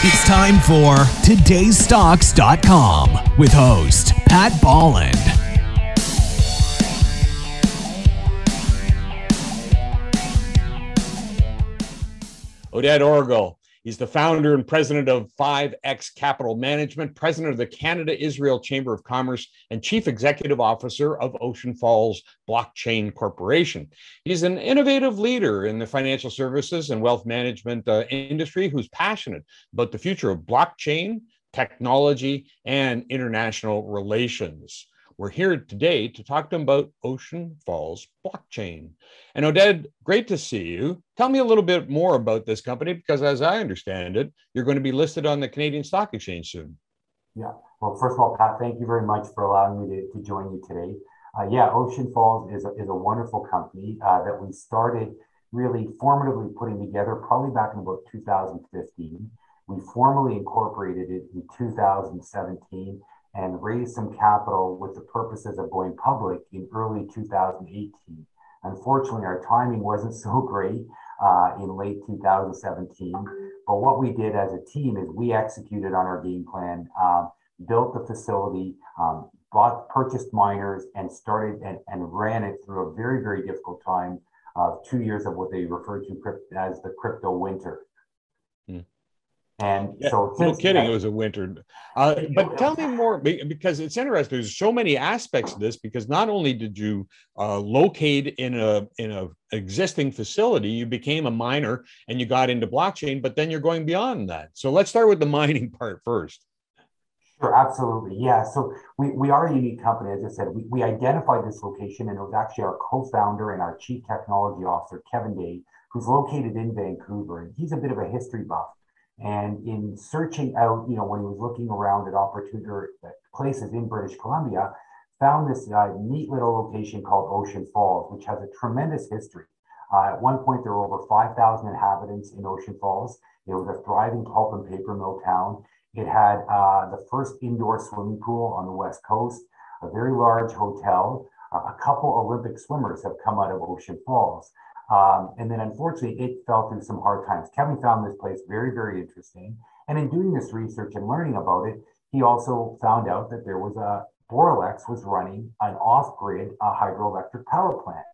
It's time for today'sstocks.com with host Pat Bolland. Oded Orgil. He's the founder and president of 5X Capital Management, president of the Canada Israel Chamber of Commerce, and chief executive officer of Ocean Falls Blockchain Corporation. He's an innovative leader in the financial services and wealth management uh, industry who's passionate about the future of blockchain, technology, and international relations. We're here today to talk to him about Ocean Falls Blockchain. And Oded, great to see you. Tell me a little bit more about this company because, as I understand it, you're going to be listed on the Canadian Stock Exchange soon. Yeah. Well, first of all, Pat, thank you very much for allowing me to, to join you today. Uh, yeah, Ocean Falls is a, is a wonderful company uh, that we started really formatively putting together probably back in about 2015. We formally incorporated it in 2017 and raised some capital with the purposes of going public in early 2018. Unfortunately, our timing wasn't so great uh, in late 2017. But what we did as a team is we executed on our game plan, uh, built the facility, um, bought, purchased miners, and started and, and ran it through a very, very difficult time of two years of what they refer to as the crypto winter. And yeah, so, no kidding, it was a winter. Uh, but tell me more because it's interesting. There's so many aspects of this because not only did you uh, locate in a in a existing facility, you became a miner and you got into blockchain, but then you're going beyond that. So let's start with the mining part first. Sure, absolutely. Yeah. So we, we are a unique company. As I said, we, we identified this location and it was actually our co-founder and our chief technology officer, Kevin Day, who's located in Vancouver. And he's a bit of a history buff. And in searching out, you know, when he was looking around at opportunity or places in British Columbia, found this uh, neat little location called Ocean Falls, which has a tremendous history. Uh, at one point, there were over 5,000 inhabitants in Ocean Falls. It was a thriving pulp and paper mill town. It had uh, the first indoor swimming pool on the West Coast, a very large hotel. a couple Olympic swimmers have come out of Ocean Falls. Um, and then unfortunately, it fell through some hard times. Kevin found this place very, very interesting. And in doing this research and learning about it, he also found out that there was a Boralex was running an off-grid uh, hydroelectric power plant.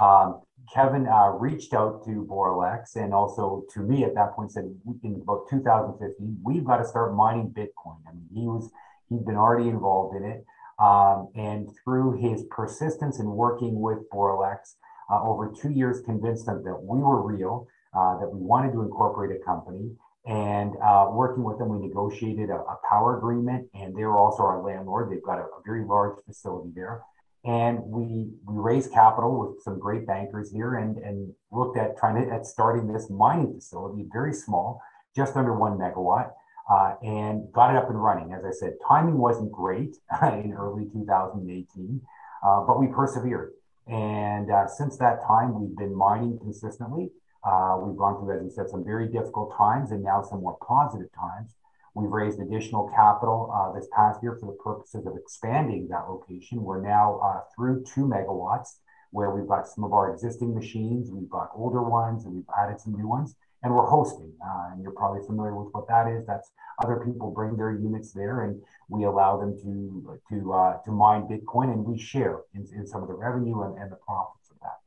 Um, Kevin uh, reached out to Boralex and also to me at that point said in about 2015 we've got to start mining Bitcoin. I mean he was he'd been already involved in it, um, and through his persistence in working with Boralex, uh, over two years convinced them that we were real, uh, that we wanted to incorporate a company. And uh, working with them, we negotiated a, a, power agreement, and they were also our landlord. They've got a, a very large facility there. And we we raised capital with some great bankers here and, and looked at trying to at starting this mining facility, very small, just under one megawatt. Uh, and got it up and running. As I said, timing wasn't great in early 2018, uh, but we persevered. And uh, since that time, we've been mining consistently. Uh, we've gone through, as you said, some very difficult times and now some more positive times. We've raised additional capital uh, this past year for the purposes of expanding that location. We're now uh, through two megawatts, where we've got some of our existing machines, we've got older ones, and we've added some new ones and we're hosting. Uh, and you're probably familiar with what that is. That's other people bring their units there, and we allow them to to uh, to mine Bitcoin, and we share in, in some of the revenue and, and the profits of that.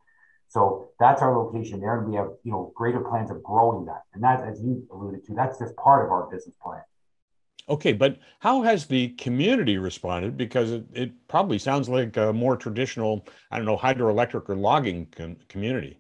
So that's our location there, and we have you know greater plans of growing that. And that, as you alluded to, that's just part of our business plan. Okay, but how has the community responded? Because it, it probably sounds like a more traditional, I don't know, hydroelectric or logging com- community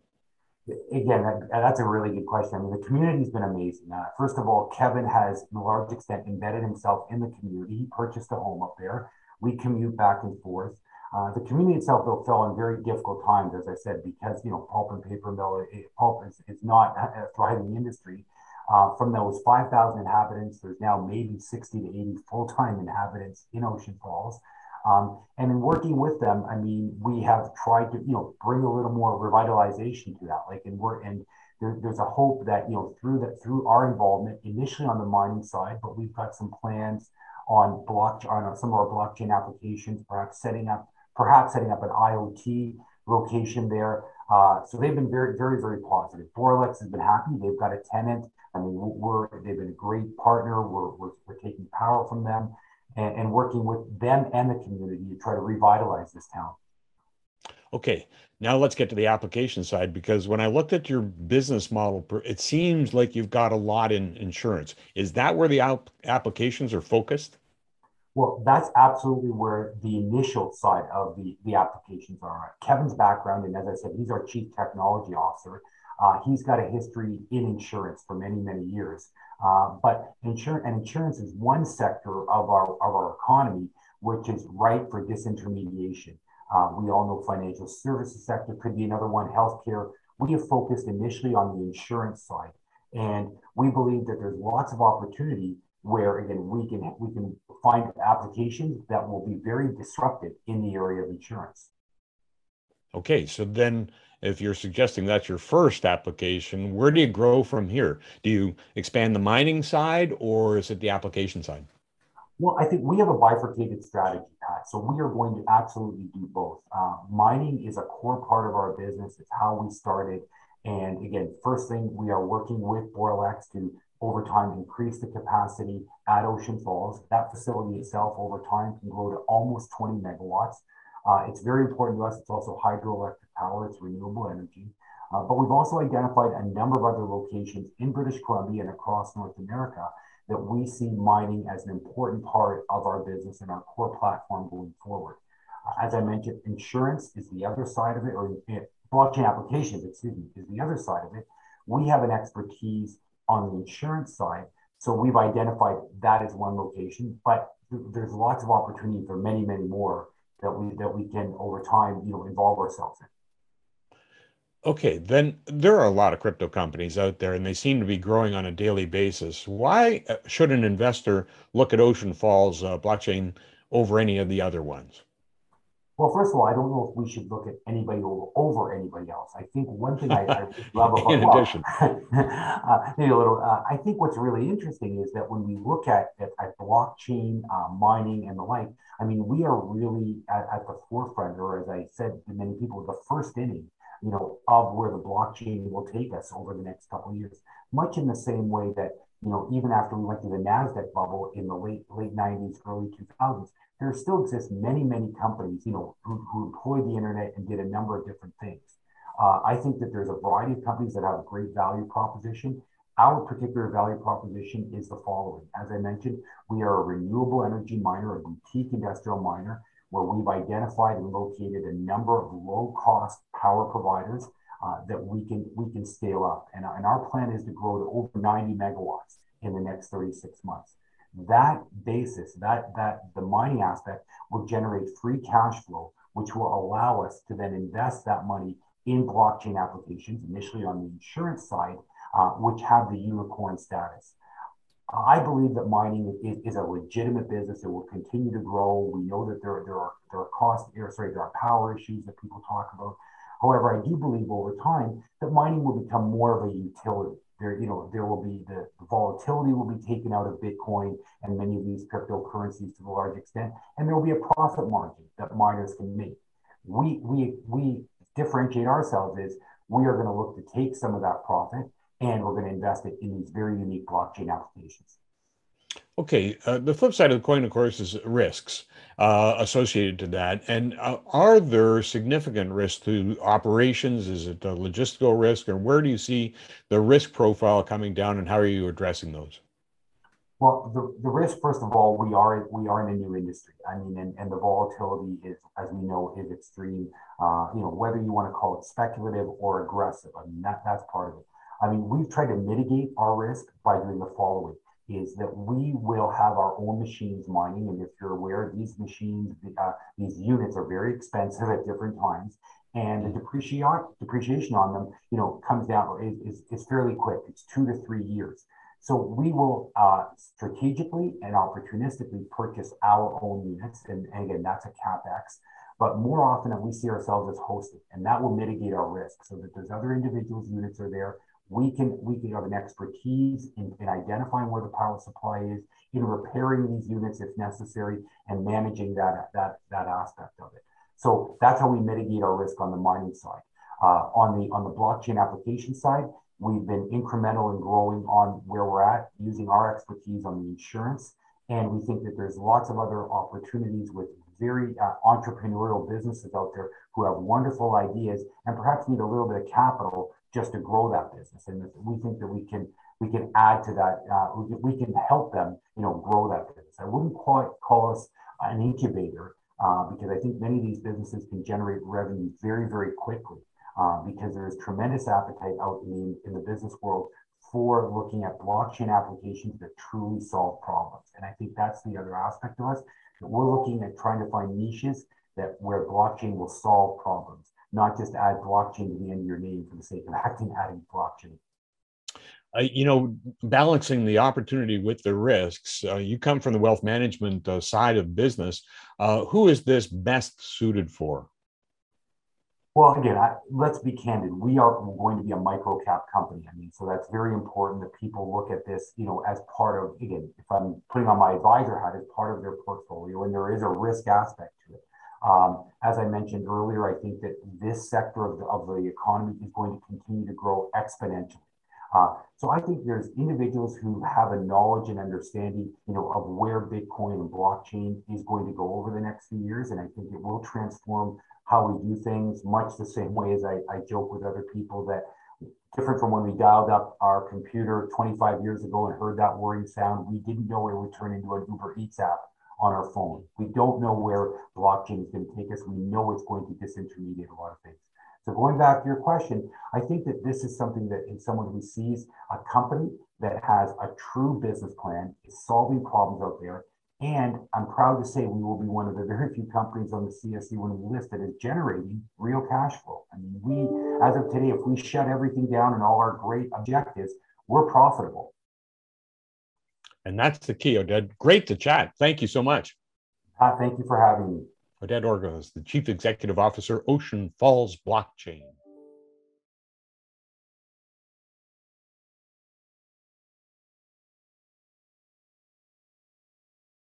again, that, that's a really good question. I mean, the community's been amazing. Uh, first of all, Kevin has, in a large extent, embedded himself in the community. He purchased a home up there. We commute back and forth. Uh, the community itself, though, fell in very difficult times, as I said, because you know pulp and paper mill, pulp is, is not a thriving industry. Uh, from those 5,000 inhabitants, there's now maybe 60 to 80 full-time inhabitants in Ocean Falls. Um, and in working with them, I mean, we have tried to, you know, bring a little more revitalization to that. Like, and we're, and there, there's a hope that, you know, through that, through our involvement initially on the mining side, but we've got some plans on block, on some of our blockchain applications, perhaps setting up, perhaps setting up an IoT location there. Uh, so they've been very, very, very positive. Boralex has been happy. They've got a tenant I mean, we're they've been a great partner. We're, we're, we're taking power from them and, and working with them and the community to try to revitalize this town. Okay, now let's get to the application side because when I looked at your business model, it seems like you've got a lot in insurance. Is that where the ap- applications are focused? Well, that's absolutely where the initial side of the, the applications are. Kevin's background, and as I said, he's our chief technology officer. Uh, he's got a history in insurance for many, many years. Uh, but insurance and insurance is one sector of our of our economy which is ripe for disintermediation. Uh, we all know financial services sector could be another one, healthcare. We have focused initially on the insurance side, and we believe that there's lots of opportunity where again we can we can find applications that will be very disruptive in the area of insurance. Okay, so then if you're suggesting that's your first application, where do you grow from here? Do you expand the mining side or is it the application side? Well, I think we have a bifurcated strategy, Pat. So we are going to absolutely do both. Uh, mining is a core part of our business. It's how we started. And again, first thing, we are working with Boralex to over time increase the capacity at Ocean Falls. That facility itself over time can grow to almost 20 megawatts. Uh, it's very important to us. It's also hydroelectric power. It's renewable energy. Uh, but we've also identified a number of other locations in British Columbia and across North America that we see mining as an important part of our business and our core platform going forward. Uh, as I mentioned, insurance is the other side of it, or uh, blockchain applications, excuse me, is the other side of it. We have an expertise on the insurance side. So we've identified that as one location, but th- there's lots of opportunity for many, many more that we that we can over time, you know, involve ourselves in. Okay, then there are a lot of crypto companies out there and they seem to be growing on a daily basis. Why uh, should an investor look at Ocean Falls uh, blockchain over any of the other ones? Well, first of all, I don't know if we should look at anybody over, over anybody else. I think one thing I, I love about in addition, uh, maybe a little. Uh, I think what's really interesting is that when we look at at, at blockchain uh, mining and the like, I mean, we are really at, at the forefront, or as I said to many people, the first inning, you know, of where the blockchain will take us over the next couple of years. Much in the same way that you know, even after we went through the Nasdaq bubble in the late late 90s, early 2000s, there still exist many, many companies, you know, who, who employ the internet and did a number of different things. Uh, I think that there's a variety of companies that have a great value proposition. Our particular value proposition is the following. As I mentioned, we are a renewable energy miner, a boutique industrial miner, where we've identified and located a number of low-cost power providers uh, that we can we can scale up. And, and our plan is to grow to over 90 megawatts in the next 36 months that basis, that that the mining aspect will generate free cash flow, which will allow us to then invest that money in blockchain applications, initially on the insurance side, uh, which have the unicorn status. I believe that mining is, is, a legitimate business. It will continue to grow. We know that there, there are there are cost, sorry, there are power issues that people talk about. However, I do believe over time that mining will become more of a utility there, you know, there will be the, the, volatility will be taken out of Bitcoin and many of these cryptocurrencies to a large extent, and there will be a profit margin that miners can make. We we we differentiate ourselves is we are going to look to take some of that profit and we're going to invest it in these very unique blockchain applications. Okay, uh, the flip side of the coin, of course, is risks uh, associated to that. And uh, are there significant risks to operations? Is it a logistical risk, or where do you see the risk profile coming down, and how are you addressing those? Well, the, the risk, first of all, we are we are in a new industry. I mean, and, and the volatility is, as we know, is extreme. Uh, you know, whether you want to call it speculative or aggressive, I mean, that that's part of it. I mean, we've tried to mitigate our risk by doing the following is that we will have our own machines mining. And if you're aware, these machines, uh, these units are very expensive at different times. And the depreciation on them, you know, comes down is, is, is fairly quick. It's two to three years. So we will uh, strategically and opportunistically purchase our own units. And, and again, that's a CapEx. But more often than we see ourselves as hosted, and that will mitigate our risk so that there's other individuals' units are there we can we can have an expertise in, in identifying where the power supply is, in repairing these units if necessary, and managing that that that aspect of it. So that's how we mitigate our risk on the mining side. Uh, on the on the blockchain application side, We've been incremental in growing on where we're at, using our expertise on the insurance. And we think that there's lots of other opportunities with very uh, entrepreneurial businesses out there who have wonderful ideas and perhaps need a little bit of capital just to grow that business. And we think that we can we can add to that. Uh, we, can, help them, you know, grow that business. I wouldn't call it call us an incubator uh, because I think many of these businesses can generate revenue very very quickly uh, because there is tremendous appetite out in the, in the business world for looking at blockchain applications that truly solve problems. And I think that's the other aspect of us that we're looking at trying to find niches that where blockchain will solve problems, not just add blockchain to the end of your name for the sake of acting adding blockchain. Uh, you know, balancing the opportunity with the risks. Uh, you come from the wealth management uh, side of business. Uh, who is this best suited for? Well, again, I, let's be candid. We are going to be a micro cap company. I mean, so that's very important that people look at this, you know, as part of, again, if I'm putting on my advisor hat as part of their portfolio, and there is a risk aspect to it. Um, as I mentioned earlier, I think that this sector of the, of the economy is going to continue to grow exponentially. Uh, so I think there's individuals who have a knowledge and understanding, you know, of where Bitcoin and blockchain is going to go over the next few years, and I think it will transform how we do things, much the same way as I, I joke with other people that different from when we dialed up our computer 25 years ago and heard that whirring sound, we didn't know it would turn into an Uber Eats app on our phone. We don't know where blockchain is going to take us. We know it's going to disintermediate a lot of things. So going back to your question, I think that this is something that is someone who sees a company that has a true business plan, is solving problems out there, and I'm proud to say we will be one of the very few companies on the CSE when we list that is generating real cash flow. I mean, we, as of today, if we shut everything down and all our great objectives, we're profitable. And that's the key, Oded. Great to chat. Thank you so much. Thank you for having me. Oded Orgil, the Chief Executive Officer, Ocean Falls Blockchain.